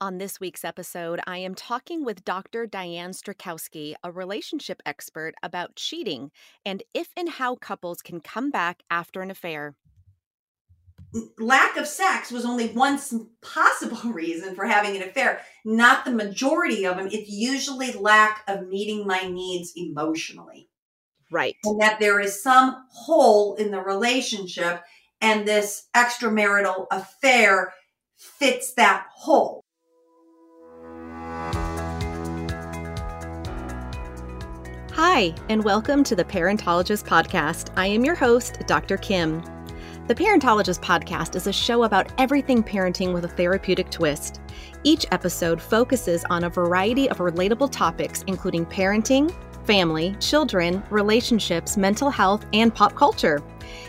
On this week's episode, I am talking with Dr. Diane Strachowski, a relationship expert, about cheating and if and how couples can come back after an affair. Lack of sex was only one possible reason for having an affair, not the majority of them. It's usually lack of meeting my needs emotionally. Right. And that there is some hole in the relationship, and this extramarital affair fits that hole. Hi, and welcome to the Parentologist Podcast. I am your host, Dr. Kim. The Parentologist Podcast is a show about everything parenting with a therapeutic twist. Each episode focuses on a variety of relatable topics, including parenting, family, children, relationships, mental health, and pop culture.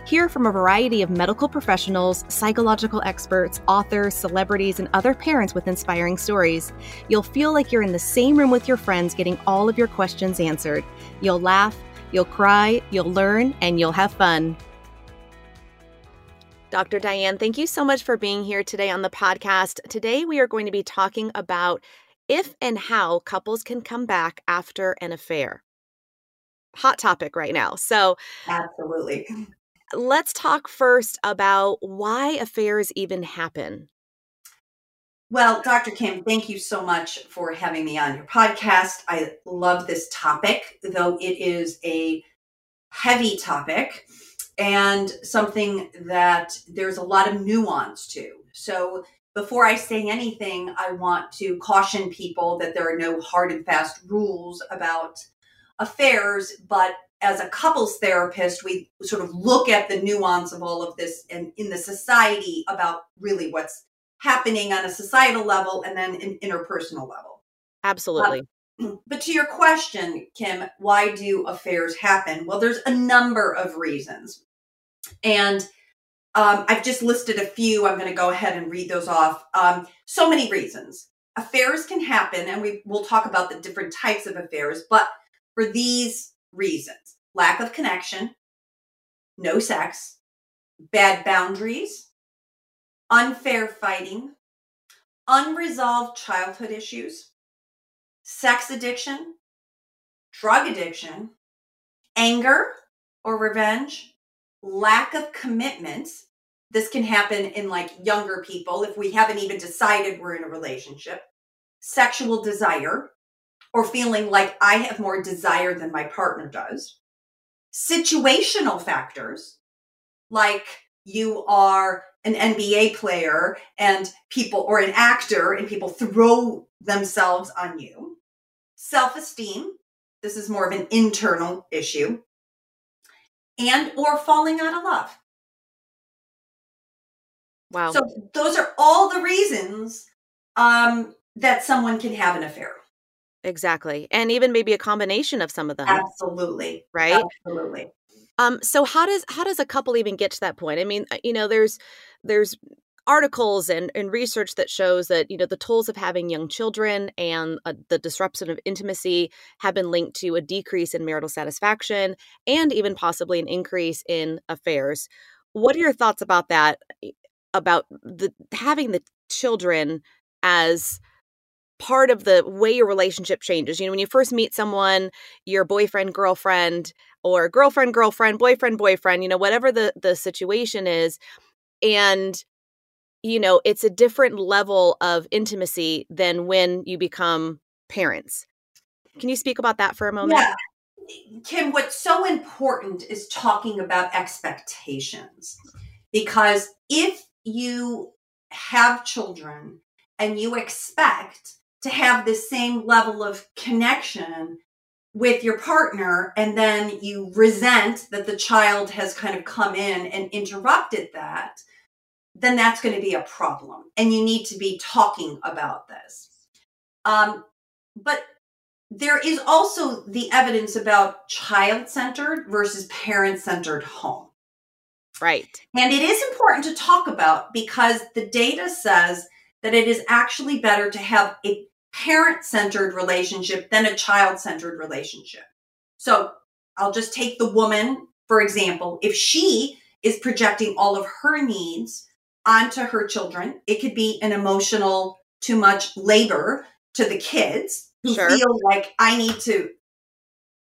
Hear from a variety of medical professionals, psychological experts, authors, celebrities, and other parents with inspiring stories. You'll feel like you're in the same room with your friends getting all of your questions answered. You'll laugh, you'll cry, you'll learn, and you'll have fun. Dr. Diane, thank you so much for being here today on the podcast. Today, we are going to be talking about if and how couples can come back after an affair hot topic right now. So, absolutely. Let's talk first about why affairs even happen. Well, Dr. Kim, thank you so much for having me on your podcast. I love this topic, though it is a heavy topic and something that there's a lot of nuance to. So, before I say anything, I want to caution people that there are no hard and fast rules about affairs, but as a couples therapist, we sort of look at the nuance of all of this and in the society about really what's happening on a societal level and then an interpersonal level. Absolutely. Um, but to your question, Kim, why do affairs happen? Well, there's a number of reasons. And um, I've just listed a few. I'm going to go ahead and read those off. Um, so many reasons. Affairs can happen, and we will talk about the different types of affairs, but for these reasons lack of connection, no sex, bad boundaries, unfair fighting, unresolved childhood issues, sex addiction, drug addiction, anger or revenge, lack of commitment. This can happen in like younger people if we haven't even decided we're in a relationship, sexual desire, or feeling like I have more desire than my partner does. Situational factors like you are an NBA player and people, or an actor, and people throw themselves on you. Self esteem. This is more of an internal issue. And or falling out of love. Wow. So those are all the reasons um, that someone can have an affair. Exactly. And even maybe a combination of some of them. Absolutely. Right? Absolutely. Um so how does how does a couple even get to that point? I mean, uh, you know, there's there's articles and, and research that shows that you know the tools of having young children and uh, the disruption of intimacy have been linked to a decrease in marital satisfaction and even possibly an increase in affairs what are your thoughts about that about the having the children as part of the way your relationship changes. You know, when you first meet someone, your boyfriend, girlfriend, or girlfriend, girlfriend, boyfriend, boyfriend, you know, whatever the the situation is, and you know, it's a different level of intimacy than when you become parents. Can you speak about that for a moment? Yeah. Kim, what's so important is talking about expectations. Because if you have children and you expect to have the same level of connection with your partner and then you resent that the child has kind of come in and interrupted that then that's going to be a problem. And you need to be talking about this. Um, but there is also the evidence about child centered versus parent centered home. Right. And it is important to talk about because the data says that it is actually better to have a parent centered relationship than a child centered relationship. So I'll just take the woman, for example. If she is projecting all of her needs onto her children, it could be an emotional, too much labor to the kids who sure. feel like I need to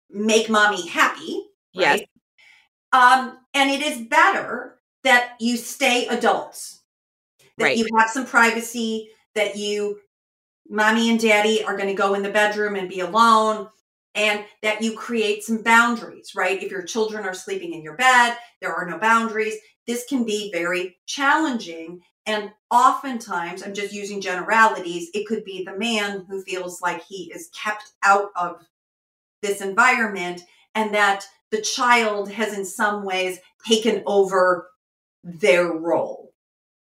make mommy happy. Right? Yes. Um, and it is better that you stay adults, that right. you have some privacy, that you, mommy and daddy are going to go in the bedroom and be alone, and that you create some boundaries, right? If your children are sleeping in your bed, there are no boundaries. This can be very challenging. And oftentimes, I'm just using generalities, it could be the man who feels like he is kept out of this environment and that the child has in some ways taken over their role.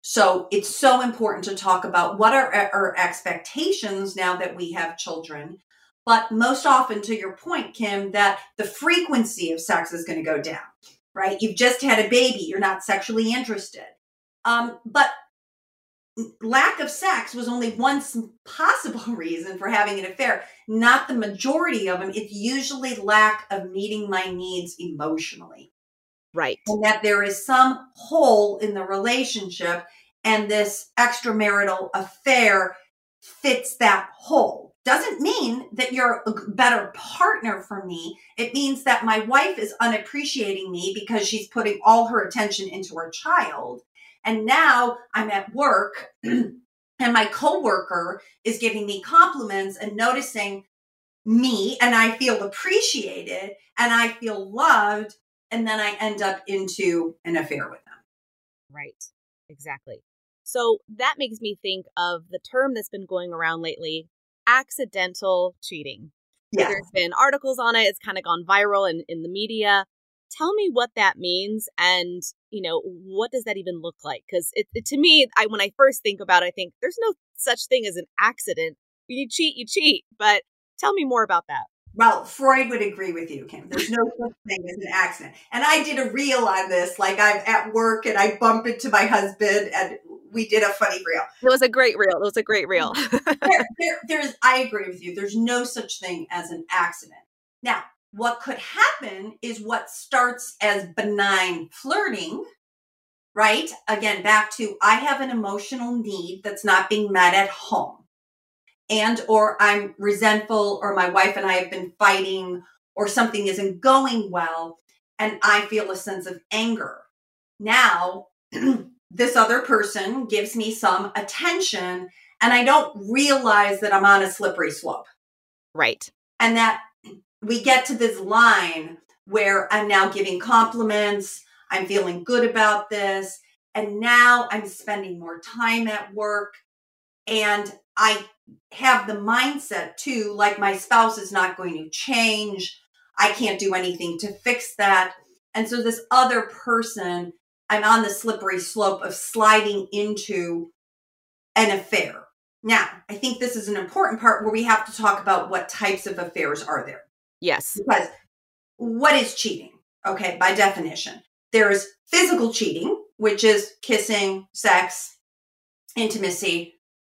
So it's so important to talk about what are our expectations now that we have children. But most often, to your point, Kim, that the frequency of sex is going to go down, right? You've just had a baby, you're not sexually interested. Um, but lack of sex was only one possible reason for having an affair, not the majority of them. It's usually lack of meeting my needs emotionally. Right. And that there is some hole in the relationship, and this extramarital affair fits that hole. Doesn't mean that you're a better partner for me. It means that my wife is unappreciating me because she's putting all her attention into her child and now I'm at work and my coworker is giving me compliments and noticing me and I feel appreciated and I feel loved. And then I end up into an affair with them. Right. Exactly. So that makes me think of the term that's been going around lately accidental cheating. Yeah. There's been articles on it. It's kind of gone viral in, in the media tell me what that means and you know what does that even look like because it, it, to me i when i first think about it i think there's no such thing as an accident when you cheat you cheat but tell me more about that well freud would agree with you kim. There's no such thing as an accident. And i did a reel on this like i'm at work and i bump into my husband and we did a funny reel. It was a great reel. It was a great reel. There, there, there's i agree with you. There's no such thing as an accident. Now what could happen is what starts as benign flirting, right? Again, back to I have an emotional need that's not being met at home. And or I'm resentful or my wife and I have been fighting or something isn't going well and I feel a sense of anger. Now, this other person gives me some attention and I don't realize that I'm on a slippery slope. Right. And that we get to this line where I'm now giving compliments, I'm feeling good about this, and now I'm spending more time at work and I have the mindset too like my spouse is not going to change. I can't do anything to fix that. And so this other person, I'm on the slippery slope of sliding into an affair. Now, I think this is an important part where we have to talk about what types of affairs are there. Yes. Because what is cheating? Okay, by definition, there's physical cheating, which is kissing, sex, intimacy.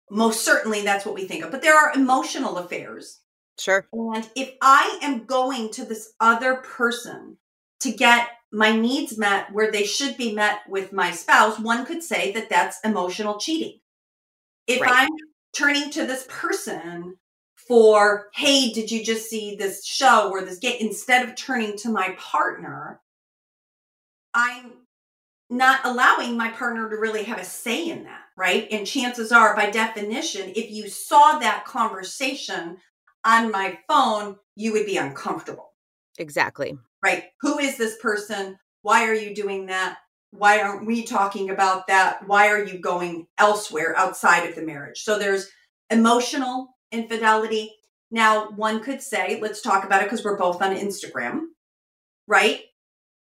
Most certainly that's what we think of. But there are emotional affairs. Sure. And if I am going to this other person to get my needs met where they should be met with my spouse, one could say that that's emotional cheating. If right. I'm turning to this person for, hey, did you just see this show or this game? Instead of turning to my partner, I'm not allowing my partner to really have a say in that, right? And chances are, by definition, if you saw that conversation on my phone, you would be uncomfortable. Exactly. Right. Who is this person? Why are you doing that? Why aren't we talking about that? Why are you going elsewhere outside of the marriage? So there's emotional infidelity. Now, one could say, let's talk about it because we're both on Instagram, right?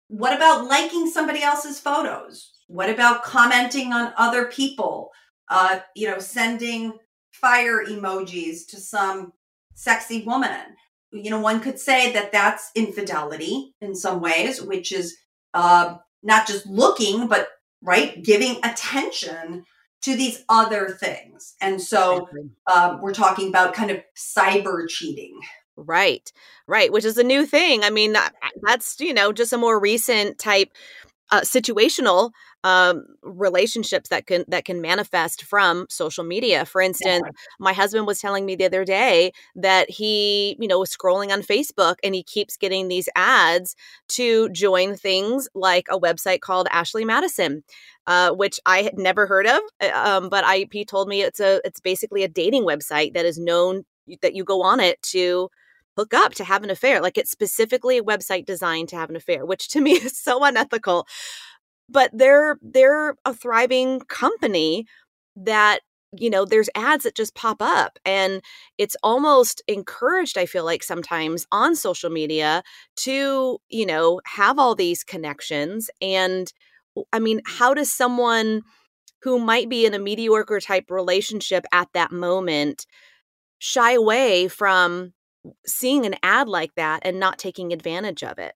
What about liking somebody else's photos? What about commenting on other people? Uh, you know, sending fire emojis to some sexy woman. You know, one could say that that's infidelity in some ways, which is uh, not just looking, but right, giving attention to these other things. And so um, we're talking about kind of cyber cheating. Right, right, which is a new thing. I mean, that's, you know, just a more recent type uh, situational um, relationships that can that can manifest from social media. For instance, yeah. my husband was telling me the other day that he, you know, was scrolling on Facebook and he keeps getting these ads to join things like a website called Ashley Madison, uh, which I had never heard of. Uh, um, but I he told me it's a it's basically a dating website that is known that you go on it to hook up to have an affair. Like it's specifically a website designed to have an affair, which to me is so unethical. But they're they're a thriving company that you know there's ads that just pop up and it's almost encouraged i feel like sometimes on social media to you know have all these connections and i mean how does someone who might be in a mediocre type relationship at that moment shy away from seeing an ad like that and not taking advantage of it?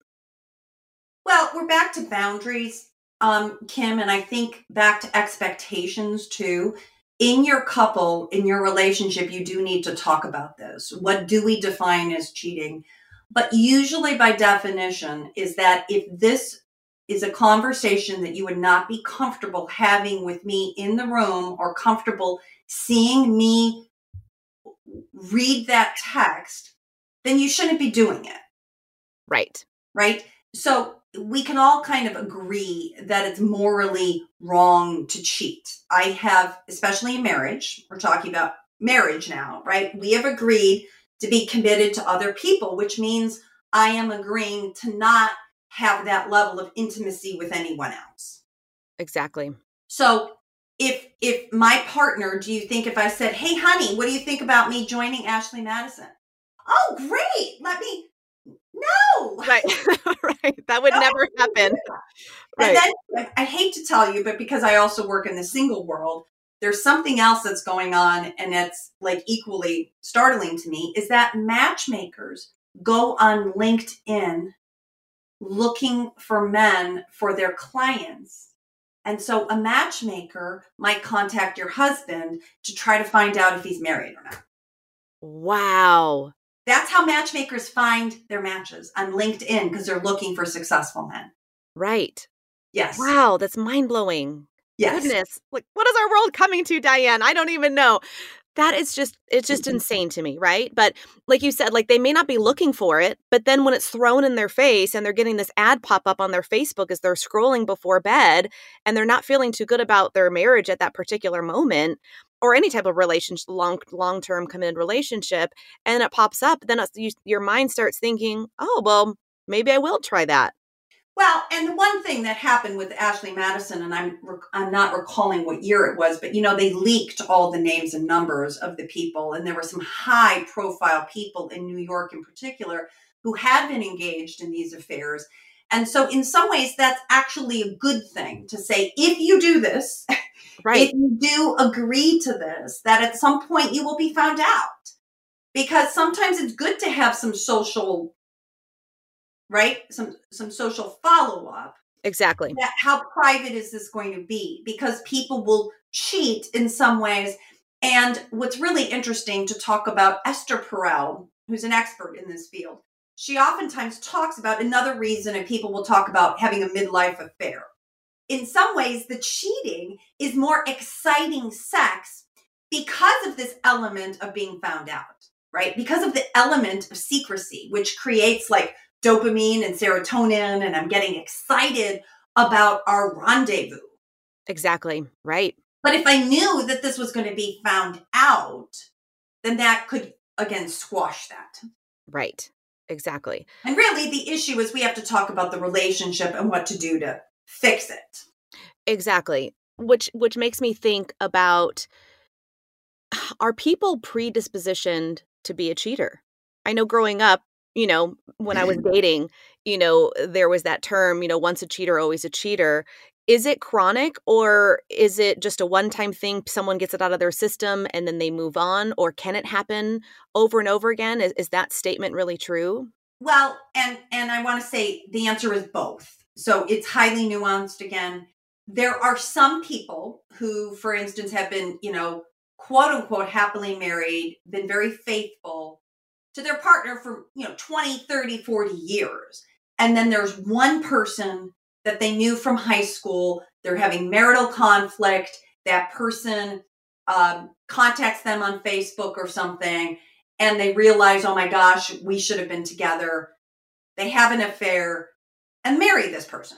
Well, we're back to boundaries, um, Kim, and I think back to expectations too. In your couple, in your relationship, you do need to talk about this. What do we define as cheating? But usually, by definition, is that if this is a conversation that you would not be comfortable having with me in the room or comfortable seeing me read that text, then you shouldn't be doing it. Right. Right. So we can all kind of agree that it's morally wrong to cheat. I have, especially in marriage, we're talking about marriage now, right? We have agreed to be committed to other people, which means I am agreeing to not have that level of intimacy with anyone else. Exactly. So if if my partner, do you think if I said, "Hey honey, what do you think about me joining Ashley Madison?" Oh, great. Let me, no. Right. right. That would no, never happen. Right. And then I hate to tell you, but because I also work in the single world, there's something else that's going on and that's like equally startling to me is that matchmakers go on LinkedIn looking for men for their clients. And so a matchmaker might contact your husband to try to find out if he's married or not. Wow. That's how matchmakers find their matches on LinkedIn because they're looking for successful men. Right. Yes. Wow, that's mind blowing. Yes. Goodness. Like what is our world coming to, Diane? I don't even know. That is just it's just mm-hmm. insane to me, right? But like you said, like they may not be looking for it, but then when it's thrown in their face and they're getting this ad pop up on their Facebook as they're scrolling before bed and they're not feeling too good about their marriage at that particular moment, or any type of relationship long long term committed relationship and it pops up then you, your mind starts thinking oh well maybe i will try that. Well and the one thing that happened with ashley madison and i'm i'm not recalling what year it was but you know they leaked all the names and numbers of the people and there were some high profile people in new york in particular who had been engaged in these affairs and so in some ways that's actually a good thing to say if you do this Right. If you do agree to this, that at some point you will be found out. Because sometimes it's good to have some social, right? Some some social follow up. Exactly. That how private is this going to be? Because people will cheat in some ways. And what's really interesting to talk about Esther Perel, who's an expert in this field, she oftentimes talks about another reason, and people will talk about having a midlife affair in some ways, the cheating is more exciting sex because of this element of being found out, right? Because of the element of secrecy, which creates like dopamine and serotonin, and I'm getting excited about our rendezvous. Exactly, right. But if I knew that this was going to be found out, then that could again squash that. Right. Exactly. And really, the issue is we have to talk about the relationship and what to do to fix it. Exactly. Which which makes me think about are people predispositioned to be a cheater? I know growing up, you know, when I was dating, you know, there was that term, you know, once a cheater, always a cheater. Is it chronic or is it just a one time thing? Someone gets it out of their system and then they move on? Or can it happen over and over again? Is, is that statement really true? Well, and and I want to say the answer is both. So it's highly nuanced again. There are some people who, for instance, have been, you know, quote unquote happily married, been very faithful to their partner for, you know, 20, 30, 40 years. And then there's one person that they knew from high school. They're having marital conflict. That person um, contacts them on Facebook or something, and they realize, oh my gosh, we should have been together. They have an affair and marry this person.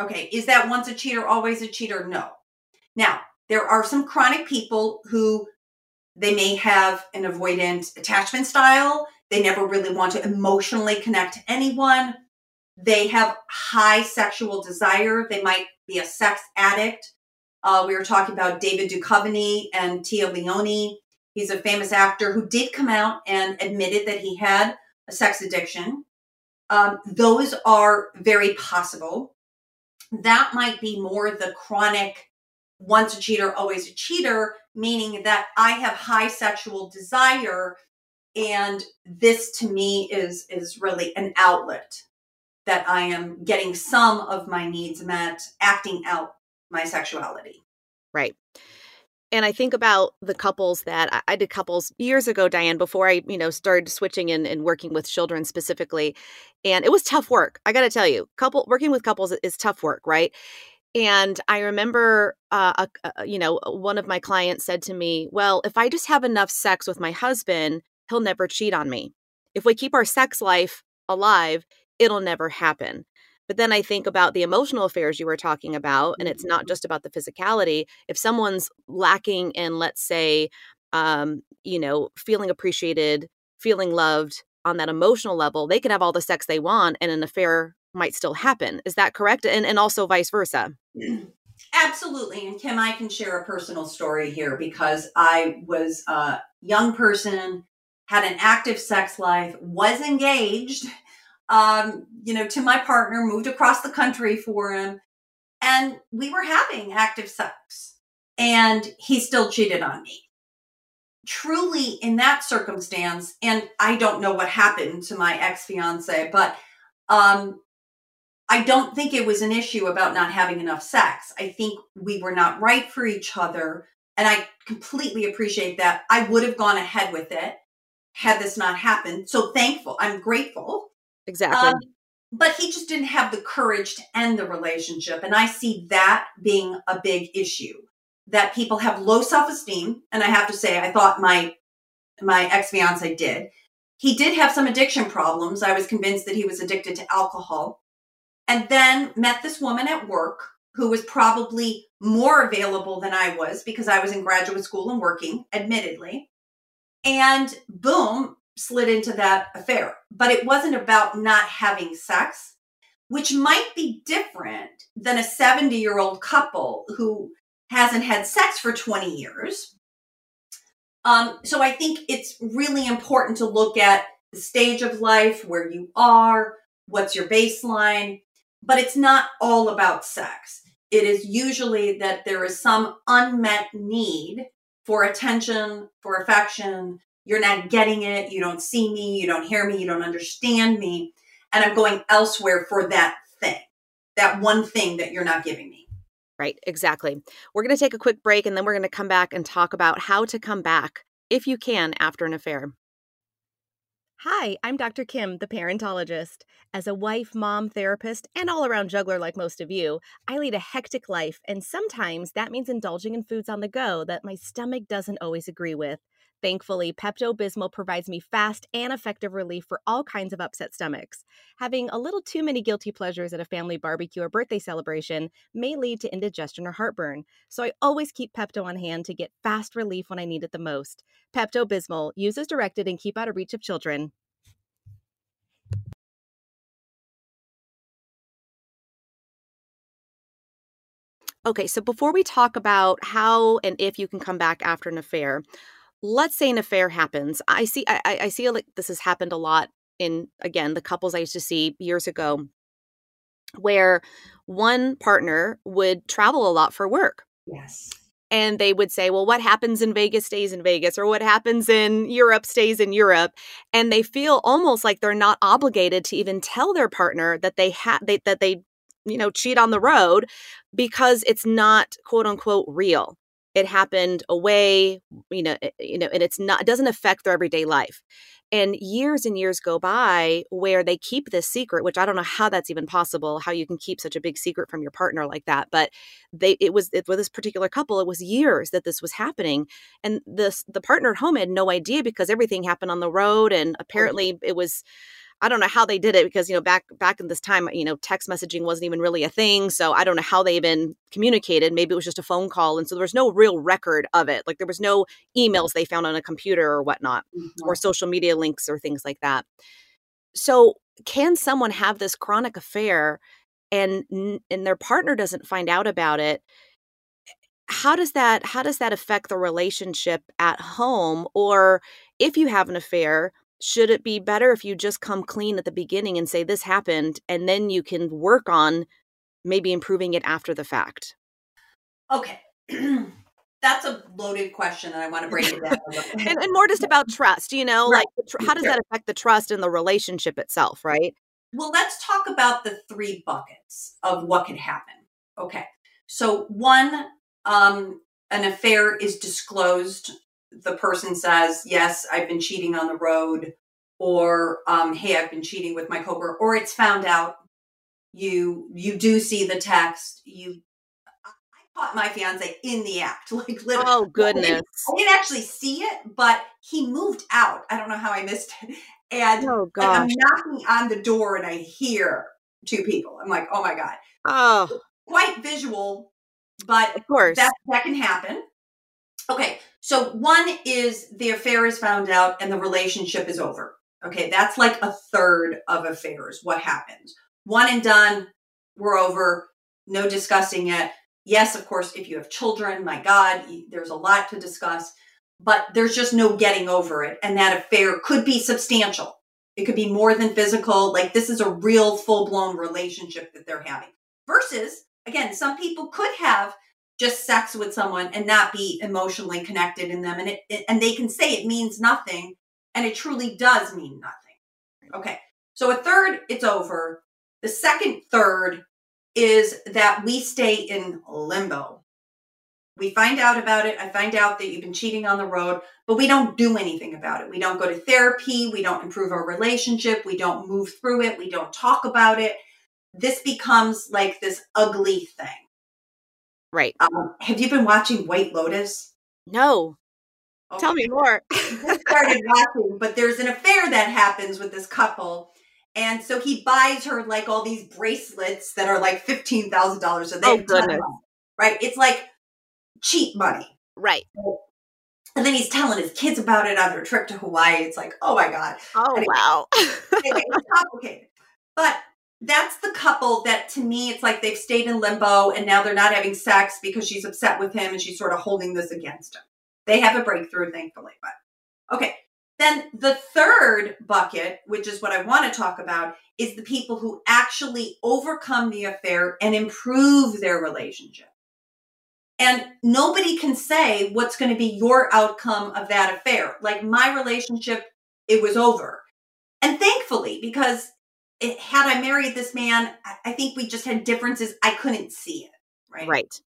Okay, is that once a cheater, always a cheater? No. Now, there are some chronic people who they may have an avoidant attachment style. They never really want to emotionally connect to anyone. They have high sexual desire. They might be a sex addict. Uh, we were talking about David Duchovny and Téa Leoni. He's a famous actor who did come out and admitted that he had a sex addiction. Um, those are very possible. That might be more the chronic once a cheater, always a cheater, meaning that I have high sexual desire and this to me is is really an outlet that I am getting some of my needs met, acting out my sexuality. Right. And I think about the couples that I, did couples years ago, Diane, before I, you know, started switching and, and working with children specifically. And it was tough work. I got to tell you, couple working with couples is tough work, right? And I remember, uh, a, you know, one of my clients said to me, Well, if I just have enough sex with my husband, he'll never cheat on me. If we keep our sex life alive, it'll never happen. But then I think about the emotional affairs you were talking about, and it's not mm-hmm. just about the physicality. If someone's lacking in, let's say, um, you know, feeling appreciated, feeling loved on that emotional level, they can have all the sex they want and an affair might still happen. Is that correct? And, and also vice versa. Absolutely. And Kim, I can share a personal story here because I was a young person, had an active sex life, was engaged um, you know, to my partner, moved across the country for him, and we were having active sex, and he still cheated on me. Truly, in that circumstance, and I don't know what happened to my ex fiance, but um, I don't think it was an issue about not having enough sex. I think we were not right for each other. And I completely appreciate that. I would have gone ahead with it had this not happened. So thankful. I'm grateful Exactly. Um, but he just didn't have the courage to end the relationship. And I see that being a big issue that people have low self esteem. And I have to say, I thought my, my ex fiance did. He did have some addiction problems. I was convinced that he was addicted to alcohol. And then met this woman at work who was probably more available than I was because I was in graduate school and working, admittedly. And boom, slid into that affair. But it wasn't about not having sex, which might be different than a 70 year old couple who hasn't had sex for 20 years. Um, so I think it's really important to look at the stage of life, where you are, what's your baseline, but it's not all about sex. It is usually that there is some unmet need for attention, for affection, you're not getting it. You don't see me. You don't hear me. You don't understand me. And I'm going elsewhere for that thing, that one thing that you're not giving me. Right, exactly. We're going to take a quick break and then we're going to come back and talk about how to come back, if you can, after an affair. Hi, I'm Dr. Kim, the parentologist. As a wife, mom, therapist, and all around juggler like most of you, I lead a hectic life, and sometimes that means indulging in foods on the go that my stomach doesn't always agree with. Thankfully, Pepto Bismol provides me fast and effective relief for all kinds of upset stomachs. Having a little too many guilty pleasures at a family barbecue or birthday celebration may lead to indigestion or heartburn, so I always keep Pepto on hand to get fast relief when I need it the most. Pepto Bismol, use as directed and keep out of reach of children. Okay, so before we talk about how and if you can come back after an affair, let's say an affair happens. I see I, I see like this has happened a lot in again the couples I used to see years ago where one partner would travel a lot for work. Yes. And they would say, well, what happens in Vegas stays in Vegas, or what happens in Europe stays in Europe. And they feel almost like they're not obligated to even tell their partner that they had they, that they, you know, cheat on the road because it's not quote unquote real. It happened away, you know, eh, you know, and it's not it doesn't affect their everyday life. And years and years go by where they keep this secret, which I don't know how that's even possible, how you can keep such a big secret from your partner like that. But they it was it, with this particular couple, it was years that this was happening. And this the partner at home had no idea because everything happened on the road and apparently it was I don't know how they did it because you know back back in this time you know text messaging wasn't even really a thing so I don't know how they even communicated. Maybe it was just a phone call and so there was no real record of it. Like there was no emails they found on a computer or whatnot mm-hmm. or social media links or things like that. So can someone have this chronic affair and and their partner doesn't find out about it how does that how does that affect the relationship at home? Or if you have an affair should it be better if you just come clean at the beginning and say this happened and then you can work on maybe improving it after the fact? Okay. That's a loaded question and i want to break it down and, and, more just about trust you know right. like tr- how does that affect the trust in the relationship itself right? Well let's talk about the three buckets of what can happen okay? So one um an affair is disclosed the person says, Yes, I've been cheating on the road, or um, hey, I've been cheating with my coworker, or it's found out. You you do see the text. You I caught my fiance in the act, like literally. Oh goodness! I didn't, I didn't, actually see it, but he moved out. I don't know how I missed it. And oh, like, I'm knocking on the door, and I hear two people. I'm like, oh my god! Oh, quite visual, but of course that that can happen. Okay, so one is the affair is found out and the relationship is over. Okay, that's like a third of affairs. What happens? One and done, we're over, no discussing it. Yes, of course, if you have children, my God, there's a lot to discuss, but there's just no getting over it. And that affair could be substantial. It could be more than physical. Like this is a real full blown relationship that they're having. Versus, again, some people could have just sex with someone and not be emotionally connected in them. And it, it, and they can say it means nothing and it truly does mean nothing. Okay so a third it's over. The second third is that we stay in limbo. We find out about it. I find out that you've been cheating on the road but we don't do anything about it. We don't go to therapy. We don't improve our relationship. We don't move through it. We don't talk about it. This becomes like this ugly thing Right. Um, have you been watching White Lotus? No. Okay. Tell me more. Started watching, but there's an affair that happens with this couple. And so he buys her like all these bracelets that are like fifteen thousand dollars. So they oh, goodness. right? It's like cheap money. Right. And then he's telling his kids about it on their trip to Hawaii. It's like, oh my God. Oh anyway, wow. anyway, it's complicated. But that's the couple that to me it's like they've stayed in limbo and now they're not having sex because she's upset with him and she's sort of holding this against him. They have a breakthrough, thankfully. But okay. Then the third bucket, which is what I want to talk about, is the people who actually overcome the affair and improve their relationship. And nobody can say what's going to be your outcome of that affair. Like my relationship, it was over. And thankfully, because it, had I married this man, I, I think we just had differences. I couldn't see it. Right. Right.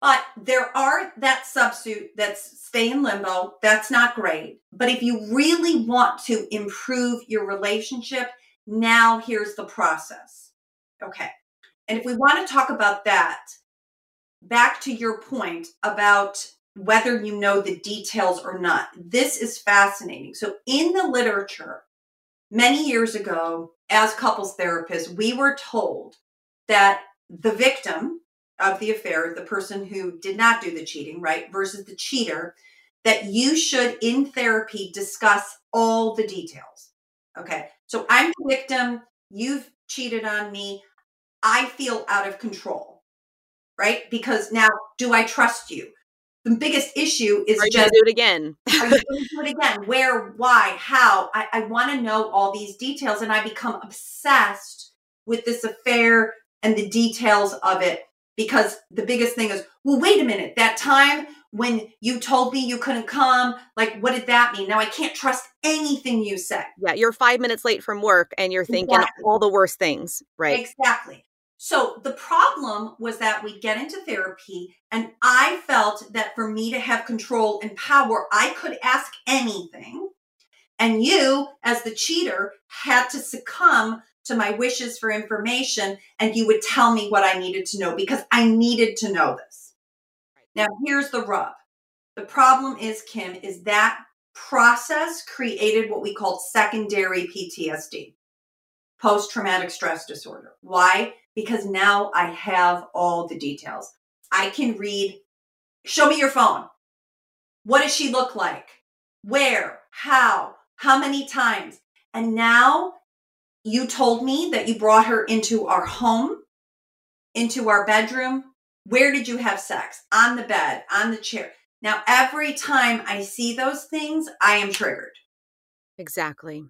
But there are that substitute that's stay in limbo. That's not great. But if you really want to improve your relationship, now here's the process. Okay. And if we want to talk about that, back to your point about whether you know the details or not, this is fascinating. So, in the literature, many years ago, as couples therapists, we were told that the victim of the affair, the person who did not do the cheating, right, versus the cheater, that you should in therapy discuss all the details. Okay. So I'm the victim. You've cheated on me. I feel out of control, right? Because now, do I trust you? The biggest issue is are just do it again. are you going to do it again? Where, why, how? I, I want to know all these details, and I become obsessed with this affair and the details of it because the biggest thing is, well, wait a minute, that time when you told me you couldn't come, like, what did that mean? Now I can't trust anything you said. Yeah, you're five minutes late from work and you're thinking exactly. all the worst things, right? Exactly. So the problem was that we'd get into therapy, and I felt that for me to have control and power, I could ask anything. And you, as the cheater, had to succumb to my wishes for information and you would tell me what I needed to know because I needed to know this. Now, here's the rub. The problem is, Kim, is that process created what we call secondary PTSD, post traumatic stress disorder. Why? Because now I have all the details. I can read, show me your phone. What does she look like? Where? How? How many times? And now you told me that you brought her into our home, into our bedroom. Where did you have sex? On the bed, on the chair. Now, every time I see those things, I am triggered. Exactly.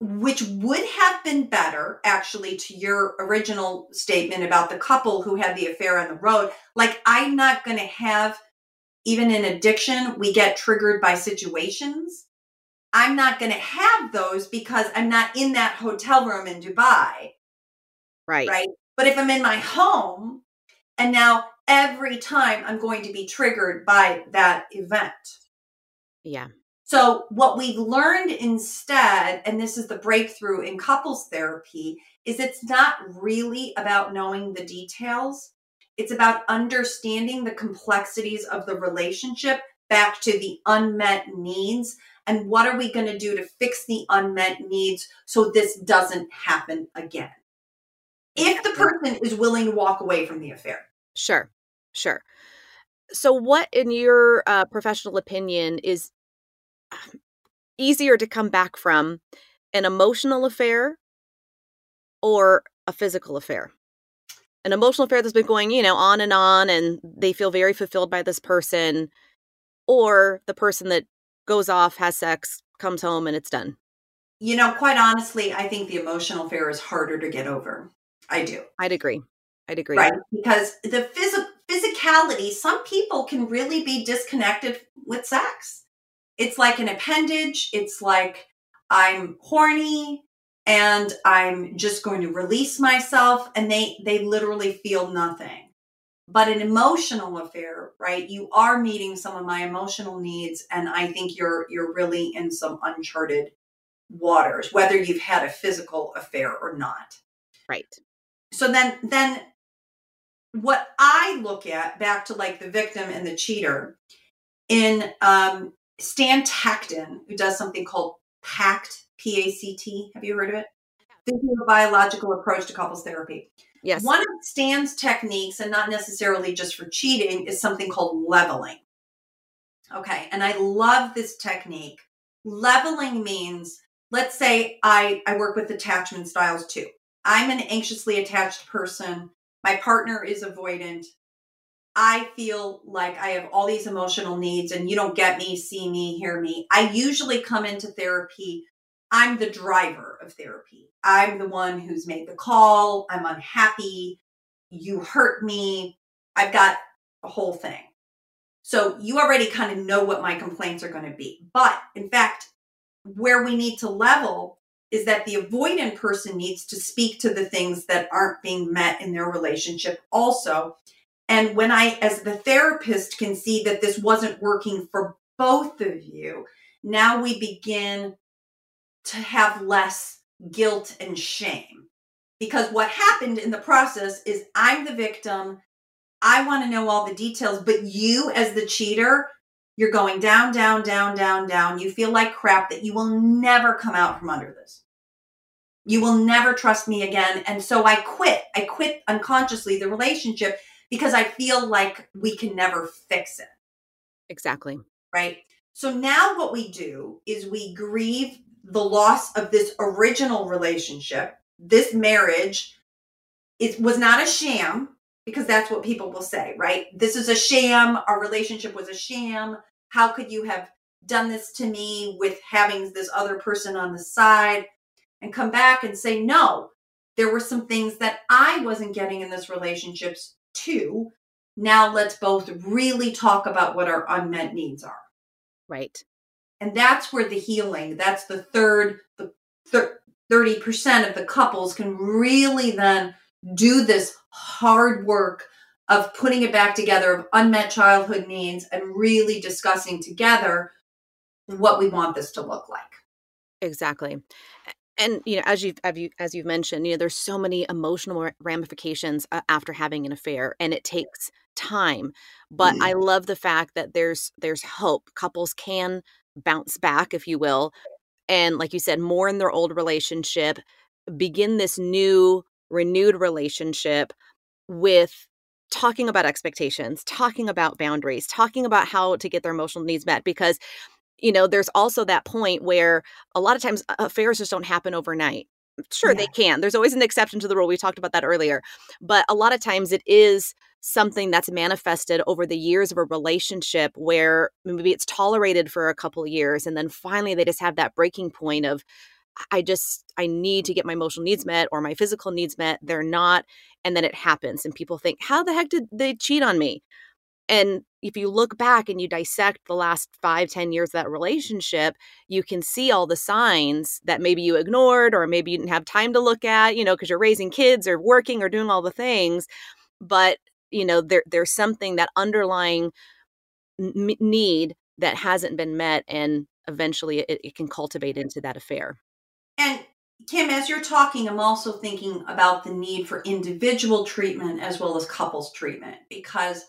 Which would have been better, actually, to your original statement about the couple who had the affair on the road. Like, I'm not going to have, even in addiction, we get triggered by situations. I'm not going to have those because I'm not in that hotel room in Dubai. Right. Right. But if I'm in my home and now every time I'm going to be triggered by that event. Yeah. So, what we've learned instead, and this is the breakthrough in couples therapy, is it's not really about knowing the details. It's about understanding the complexities of the relationship back to the unmet needs. And what are we going to do to fix the unmet needs so this doesn't happen again? If the person is willing to walk away from the affair. Sure sure. So what in your uh, professional opinion is easier to come back from an emotional affair or a physical affair an emotional affair that's been going you know on and on and they feel very fulfilled by this person or the person that goes off, has sex, comes home, and it's done. You know, quite honestly, I think the emotional affair is harder to get over. I do. I'd agree. I'd agree. Right. Because the phys- physicality, some people can really be disconnected with sex. It's like an appendage. It's like I'm horny and I'm just going to release myself and they they literally feel nothing. But an emotional affair right? You are meeting some of my emotional needs and i think you're you're really in some uncharted waters whether you've had a physical affair or not. Right. So then then what i look at back to like the victim and the cheater in um stan Tatkin, who does something called pact p-a-c-t have you heard of it this is a biological approach to couples therapy Yes. One of Stan's techniques, and not necessarily just for cheating, is something called leveling. Okay. And I love this technique. Leveling means, let's say I, I work with attachment styles too. I'm an anxiously attached person. My partner is avoidant. I feel like I have all these emotional needs and you don't get me, see me, hear me. I usually come into therapy I'm the driver of therapy. I'm the one who's made the call. I'm unhappy. You hurt me. I've got a whole thing. So you already kind of know what my complaints are going to be. But in fact, where we need to level is that the avoidant person needs to speak to the things that aren't being met in their relationship also. And when I, as the therapist, can see that this wasn't working for both of you, now we begin to have less guilt and shame. Because what happened in the process is I'm the victim. I want to know all the details, but you, as the cheater, you're going down, down, down, down, down. You feel like crap that you will never come out from under this. You will never trust me again. And so I quit. I quit unconsciously the relationship because I feel like we can never fix it. Exactly. Right. So now what we do is we grieve the loss of this original relationship, this marriage, it was not a sham because that's what people will say, right? This is a sham. Our relationship was a sham. How could you have done this to me with having this other person on the side and come back and say, no, there were some things that I wasn't getting in this relationships too. Now let's both really talk about what our unmet needs are. Right. And that's where the healing, that's the third, the thir- 30% of the couples can really then do this hard work of putting it back together of unmet childhood needs and really discussing together what we want this to look like. Exactly. And you know, as you've as, you, as you've mentioned, you know, there's so many emotional ramifications uh, after having an affair, and it takes time. But mm. I love the fact that there's there's hope. Couples can bounce back, if you will, and like you said, more in their old relationship, begin this new renewed relationship with talking about expectations, talking about boundaries, talking about how to get their emotional needs met because you know, there's also that point where a lot of times affairs just don't happen overnight. Sure, yeah. they can. There's always an exception to the rule. We talked about that earlier. But a lot of times it is something that's manifested over the years of a relationship where maybe it's tolerated for a couple of years and then finally they just have that breaking point of I just I need to get my emotional needs met or my physical needs met. They're not and then it happens and people think how the heck did they cheat on me? And if you look back and you dissect the last five, ten years of that relationship, you can see all the signs that maybe you ignored or maybe you didn't have time to look at, you know, because you're raising kids or working or doing all the things. But, you know, there, there's something that underlying n- need that hasn't been met. And eventually it, it can cultivate into that affair. And Kim, as you're talking, I'm also thinking about the need for individual treatment as well as couples treatment because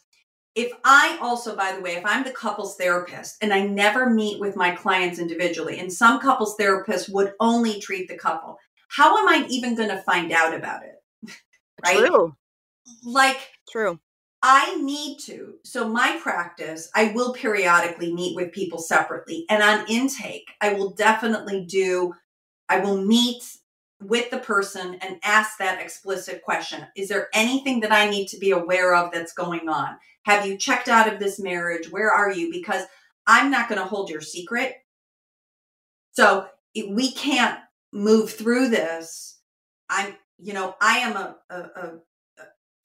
if I also, by the way, if I'm the couples therapist and I never meet with my clients individually, and some couples therapists would only treat the couple, how am I even going to find out about it? right? True. Like, true. I need to. So, my practice, I will periodically meet with people separately. And on intake, I will definitely do, I will meet with the person and ask that explicit question Is there anything that I need to be aware of that's going on? Have you checked out of this marriage? Where are you? Because I'm not going to hold your secret. So we can't move through this. I'm, you know, I am a, a, a,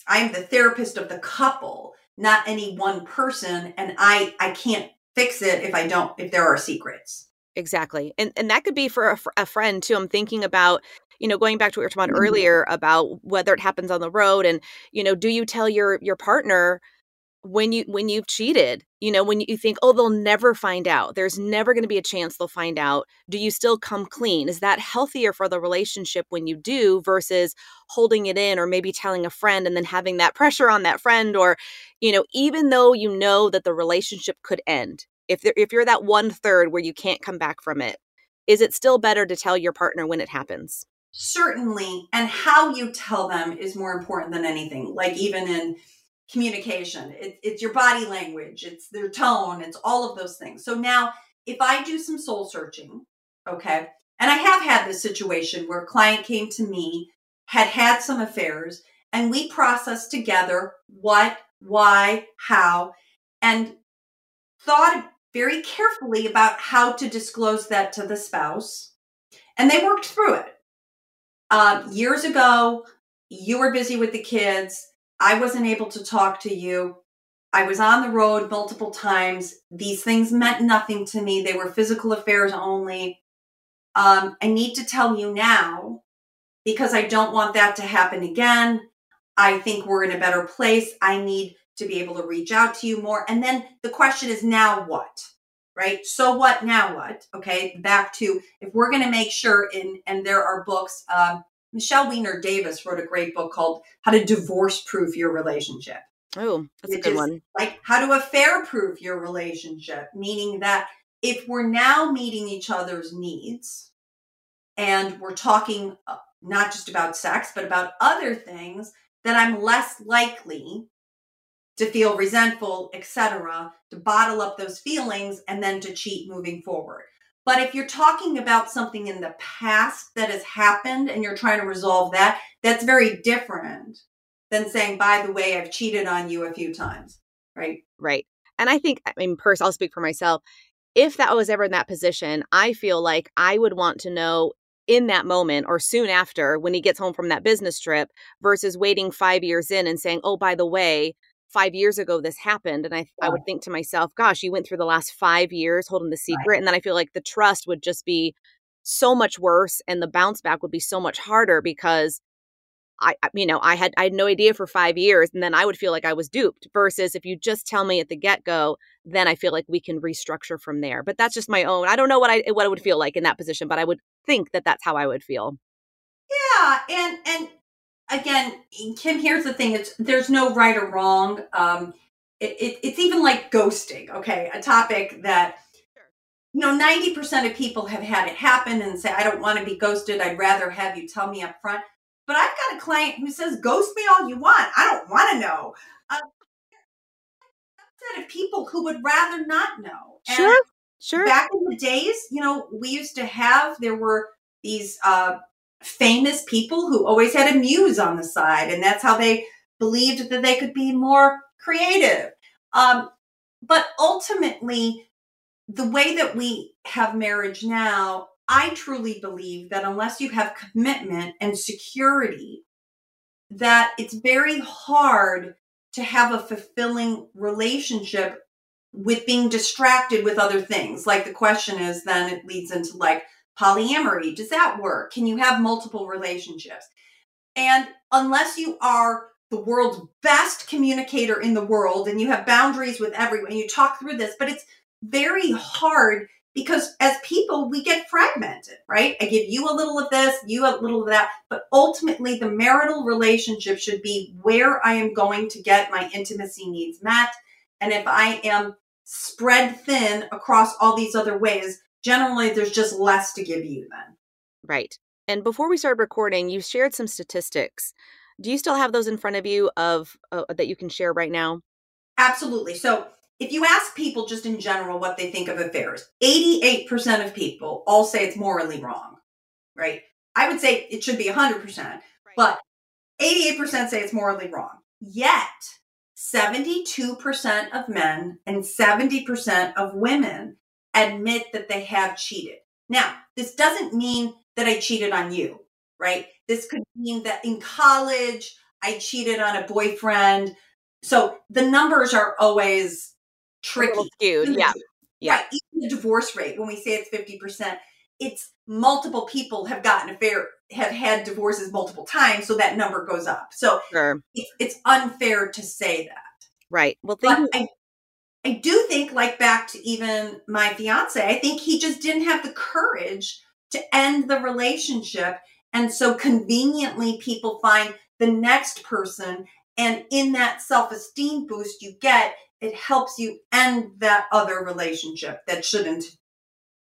I am the therapist of the couple, not any one person, and I I can't fix it if I don't if there are secrets. Exactly, and and that could be for a, a friend too. I'm thinking about you know going back to what we were talking about mm-hmm. earlier about whether it happens on the road and you know do you tell your your partner when you when you've cheated you know when you think oh they'll never find out. There's never going to be a chance they'll find out. Do you still come clean? Is that healthier for the relationship when you do versus holding it in or maybe telling a friend and then having that pressure on that friend or you know even though you know that the relationship could end if there, if you're that one third where you can't come back from it is it still better to tell your partner when it happens? Certainly and how you tell them is more important than anything. Like even in communication. It, it's your body language, it's their tone, it's all of those things. So now, if I do some soul searching, okay, and I have had this situation where a client came to me, had had some affairs, and we processed together what, why, how, and thought very carefully about how to disclose that to the spouse. And they worked through it. Um, years ago, you were busy with the kids I wasn't able to talk to you. I was on the road multiple times. These things meant nothing to me. They were physical affairs only. Um, I need to tell you now because I don't want that to happen again. I think we're in a better place. I need to be able to reach out to you more. And then the question is now what? Right? So what now what? Okay, back to if we're going to make sure in and there are books um, Michelle Weiner Davis wrote a great book called How to Divorce Proof Your Relationship. Oh, that's a good one. Like how to affair proof your relationship, meaning that if we're now meeting each other's needs and we're talking uh, not just about sex, but about other things, then I'm less likely to feel resentful, etc., to bottle up those feelings and then to cheat moving forward. But if you're talking about something in the past that has happened and you're trying to resolve that, that's very different than saying, by the way, I've cheated on you a few times. Right. Right. And I think, I mean, personally, I'll speak for myself. If that was ever in that position, I feel like I would want to know in that moment or soon after when he gets home from that business trip versus waiting five years in and saying, oh, by the way, five years ago this happened. And I, yeah. I would think to myself, gosh, you went through the last five years holding the secret. Right. And then I feel like the trust would just be so much worse and the bounce back would be so much harder because I, you know, I had I had no idea for five years, and then I would feel like I was duped. Versus if you just tell me at the get go, then I feel like we can restructure from there. But that's just my own. I don't know what I what it would feel like in that position, but I would think that that's how I would feel. Yeah, and and again, Kim, here's the thing: it's there's no right or wrong. Um, it, it, it's even like ghosting. Okay, a topic that you know 90% of people have had it happen and say i don't want to be ghosted i'd rather have you tell me up front but i've got a client who says ghost me all you want i don't want to know uh, of people who would rather not know and sure sure back in the days you know we used to have there were these uh, famous people who always had a muse on the side, and that's how they believed that they could be more creative. Um, but ultimately, the way that we have marriage now, I truly believe that unless you have commitment and security, that it's very hard to have a fulfilling relationship with being distracted with other things. Like the question is, then it leads into like, polyamory does that work? Can you have multiple relationships? And unless you are the world's best communicator in the world and you have boundaries with everyone you talk through this but it's very hard because as people we get fragmented right? I give you a little of this you a little of that but ultimately the marital relationship should be where i am going to get my intimacy needs met. And if i am spread thin across all these other ways generally there's just less to give you then. Right. And before we started recording, you shared some statistics. Do you still have those in front of you of uh, that you can share right now? Absolutely. So, if you ask people just in general what they think of affairs, 88% of people all say it's morally wrong, right? I would say it should be 100%, right. but 88% say it's morally wrong. Yet, 72% of men and 70% of women admit that they have cheated. Now, this doesn't mean that I cheated on you, right? This could mean that in college, I cheated on a boyfriend. So the numbers are always tricky. Skewed, yeah. Yeah. Right. Even the divorce rate, when we say it's 50%, it's multiple people have gotten a fair, have had divorces multiple times. So that number goes up. So sure. it's, it's unfair to say that. Right. Well, thank but you. I, I do think, like back to even my fiance, I think he just didn't have the courage to end the relationship. And so conveniently, people find the next person. And in that self esteem boost you get, it helps you end that other relationship that shouldn't,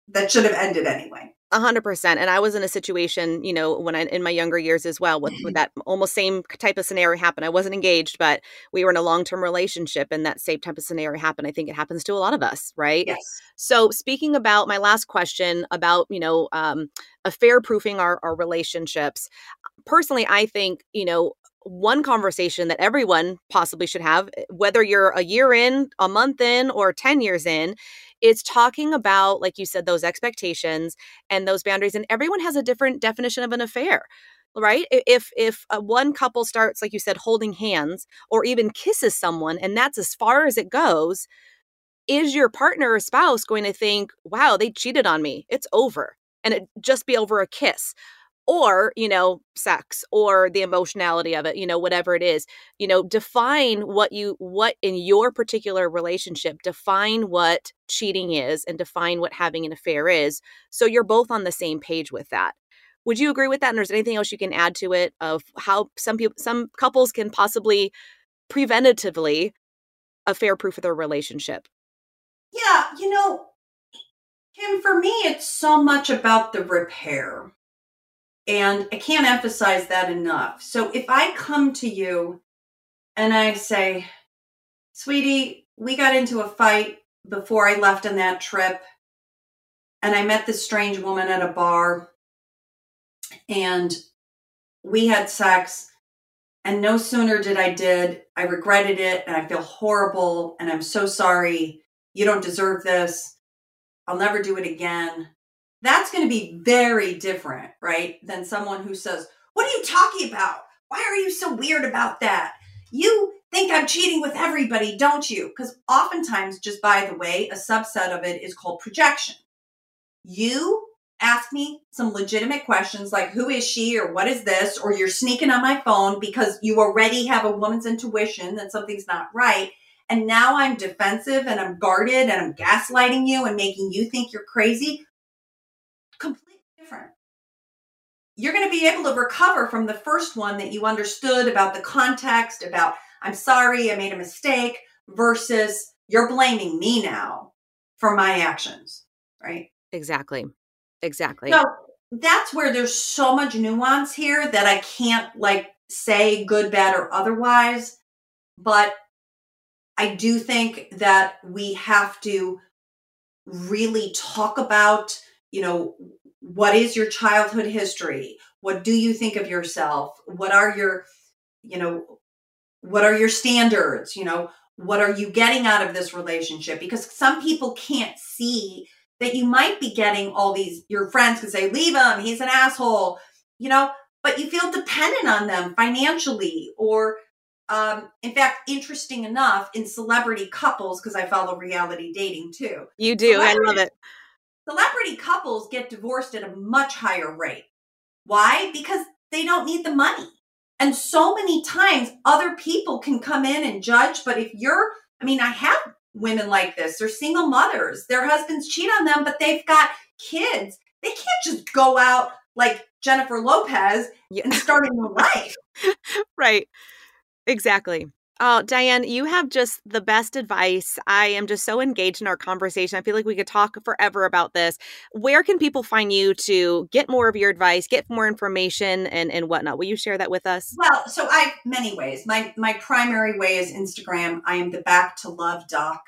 that should have ended anyway. A hundred percent. And I was in a situation, you know, when I in my younger years as well, with, with that almost same type of scenario happened. I wasn't engaged, but we were in a long term relationship, and that same type of scenario happened. I think it happens to a lot of us, right? Yes. So, speaking about my last question about you know um, affair proofing our our relationships, personally, I think you know one conversation that everyone possibly should have, eh, whether you're a year in, a month in, or 10 years in, it's talking about, like you said, those expectations and those boundaries. And everyone has a different definition of an affair right if if uh, one couple starts like you said holding hands or even kisses someone and that's as far as it goes is your partner or spouse going to think wow they cheated on me it's over and it just be over a kiss or you know sex or the emotionality of it you know whatever it is you know define what you what in your particular relationship define what cheating is and define what having an affair is so you're both on the same page with that. Would you agree with that and there's anything else you can add to it of how some people some couples can possibly preventatively affair proof of their relationship? Yeah you know kim for me it's so much about the repair and I can't emphasize that enough. So if I come to you and I say, sweetie, we got into a fight before I left on that trip, and I met this strange woman at a bar, and we had sex. And no sooner did I did, I regretted it and I feel horrible and I'm so sorry. You don't deserve this. I'll never do it again. That's going to be very different, right? Than someone who says, What are you talking about? Why are you so weird about that? You think I'm cheating with everybody, don't you? Because oftentimes, just by the way, a subset of it is called projection. You ask me some legitimate questions like, Who is she or what is this? Or you're sneaking on my phone because you already have a woman's intuition that something's not right. And now I'm defensive and I'm guarded and I'm gaslighting you and making you think you're crazy completely different. You're going to be able to recover from the first one that you understood about the context, about, I'm sorry, I made a mistake, versus you're blaming me now for my actions, right? Exactly. Exactly. So that's where there's so much nuance here that I can't like say good, bad, or otherwise. But I do think that we have to really talk about you know, what is your childhood history? What do you think of yourself? What are your, you know, what are your standards? You know, what are you getting out of this relationship? Because some people can't see that you might be getting all these, your friends could say, leave him, he's an asshole, you know, but you feel dependent on them financially or, um, in fact, interesting enough, in celebrity couples, because I follow reality dating too. You do. I love it celebrity couples get divorced at a much higher rate. Why? Because they don't need the money. And so many times other people can come in and judge. But if you're, I mean, I have women like this, they're single mothers, their husbands cheat on them, but they've got kids. They can't just go out like Jennifer Lopez yeah. and start a new life. right. Exactly. Oh, Diane, you have just the best advice. I am just so engaged in our conversation. I feel like we could talk forever about this. Where can people find you to get more of your advice, get more information, and, and whatnot? Will you share that with us? Well, so I many ways. My my primary way is Instagram. I am the Back to Love doc.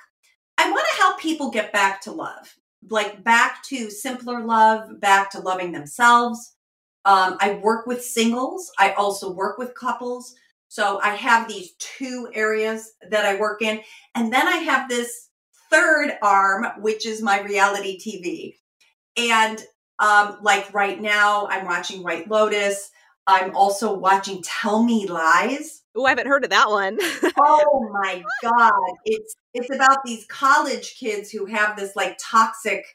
I want to help people get back to love, like back to simpler love, back to loving themselves. Um, I work with singles. I also work with couples. So I have these two areas that I work in. And then I have this third arm, which is my reality TV. And um, like right now, I'm watching White Lotus. I'm also watching Tell Me Lies. Oh, I haven't heard of that one. oh my god, it's it's about these college kids who have this like toxic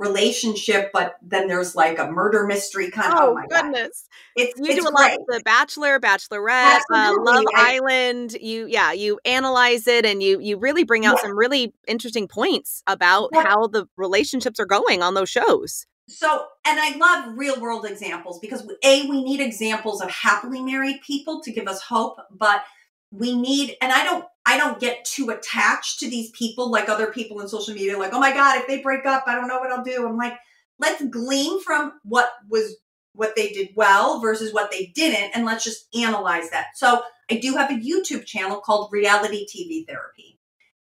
relationship, but then there's like a murder mystery kind of. Oh, oh my goodness! God. It's you it's do a great. lot of the Bachelor, Bachelorette, uh, Love I, Island. You yeah, you analyze it and you you really bring out yeah. some really interesting points about yeah. how the relationships are going on those shows. So, and I love real world examples because a we need examples of happily married people to give us hope, but we need and i don't i don't get too attached to these people like other people in social media like oh my god if they break up i don't know what i'll do. I'm like let's glean from what was what they did well versus what they didn't and let's just analyze that. So i do have a youtube channel called reality tv therapy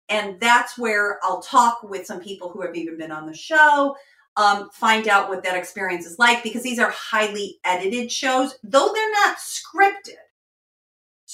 and that's where i'll talk with some people who have even been on the show um, find out what that experience is like because these are highly edited shows though they're not scripted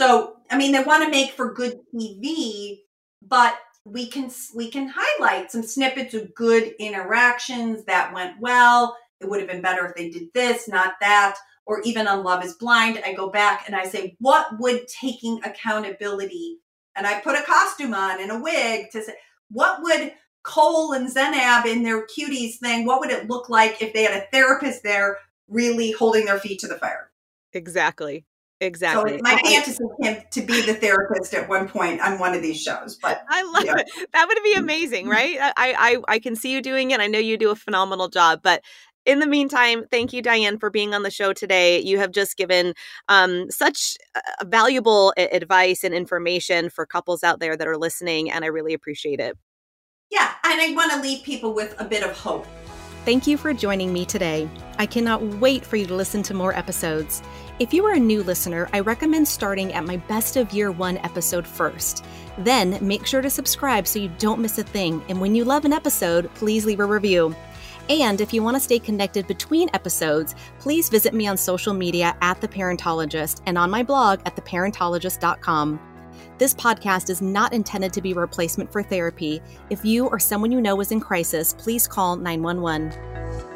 so, I mean, they want to make for good TV, but we can we can highlight some snippets of good interactions that went well. It would have been better if they did this, not that. Or even on Love is Blind, I go back and I say, what would taking accountability and I put a costume on and a wig to say, what would Cole and Zanab in their cuties thing, what would it look like if they had a therapist there really holding their feet to the fire? Exactly. Exactly. So my fantasy him to be the therapist at one point on one of these shows. But I love it. That would be amazing, mm-hmm. right? I, I I can see you doing it. I know you do a phenomenal job. But in the meantime, thank you, Diane, for being on the show today. You have just given um, such uh, valuable advice and information for couples out there that are listening, and I really appreciate it. Yeah, and I want to leave people with a bit of hope. Thank you for joining me today. I cannot wait for you to listen to more episodes. If you are a new listener, I recommend starting at my Best of Year One episode first. Then make sure to subscribe so you don't miss a thing. And when you love an episode, please leave a review. And if you want to stay connected between episodes, please visit me on social media at The Parentologist and on my blog at theparentologist.com. This podcast is not intended to be a replacement for therapy. If you or someone you know is in crisis, please call 911.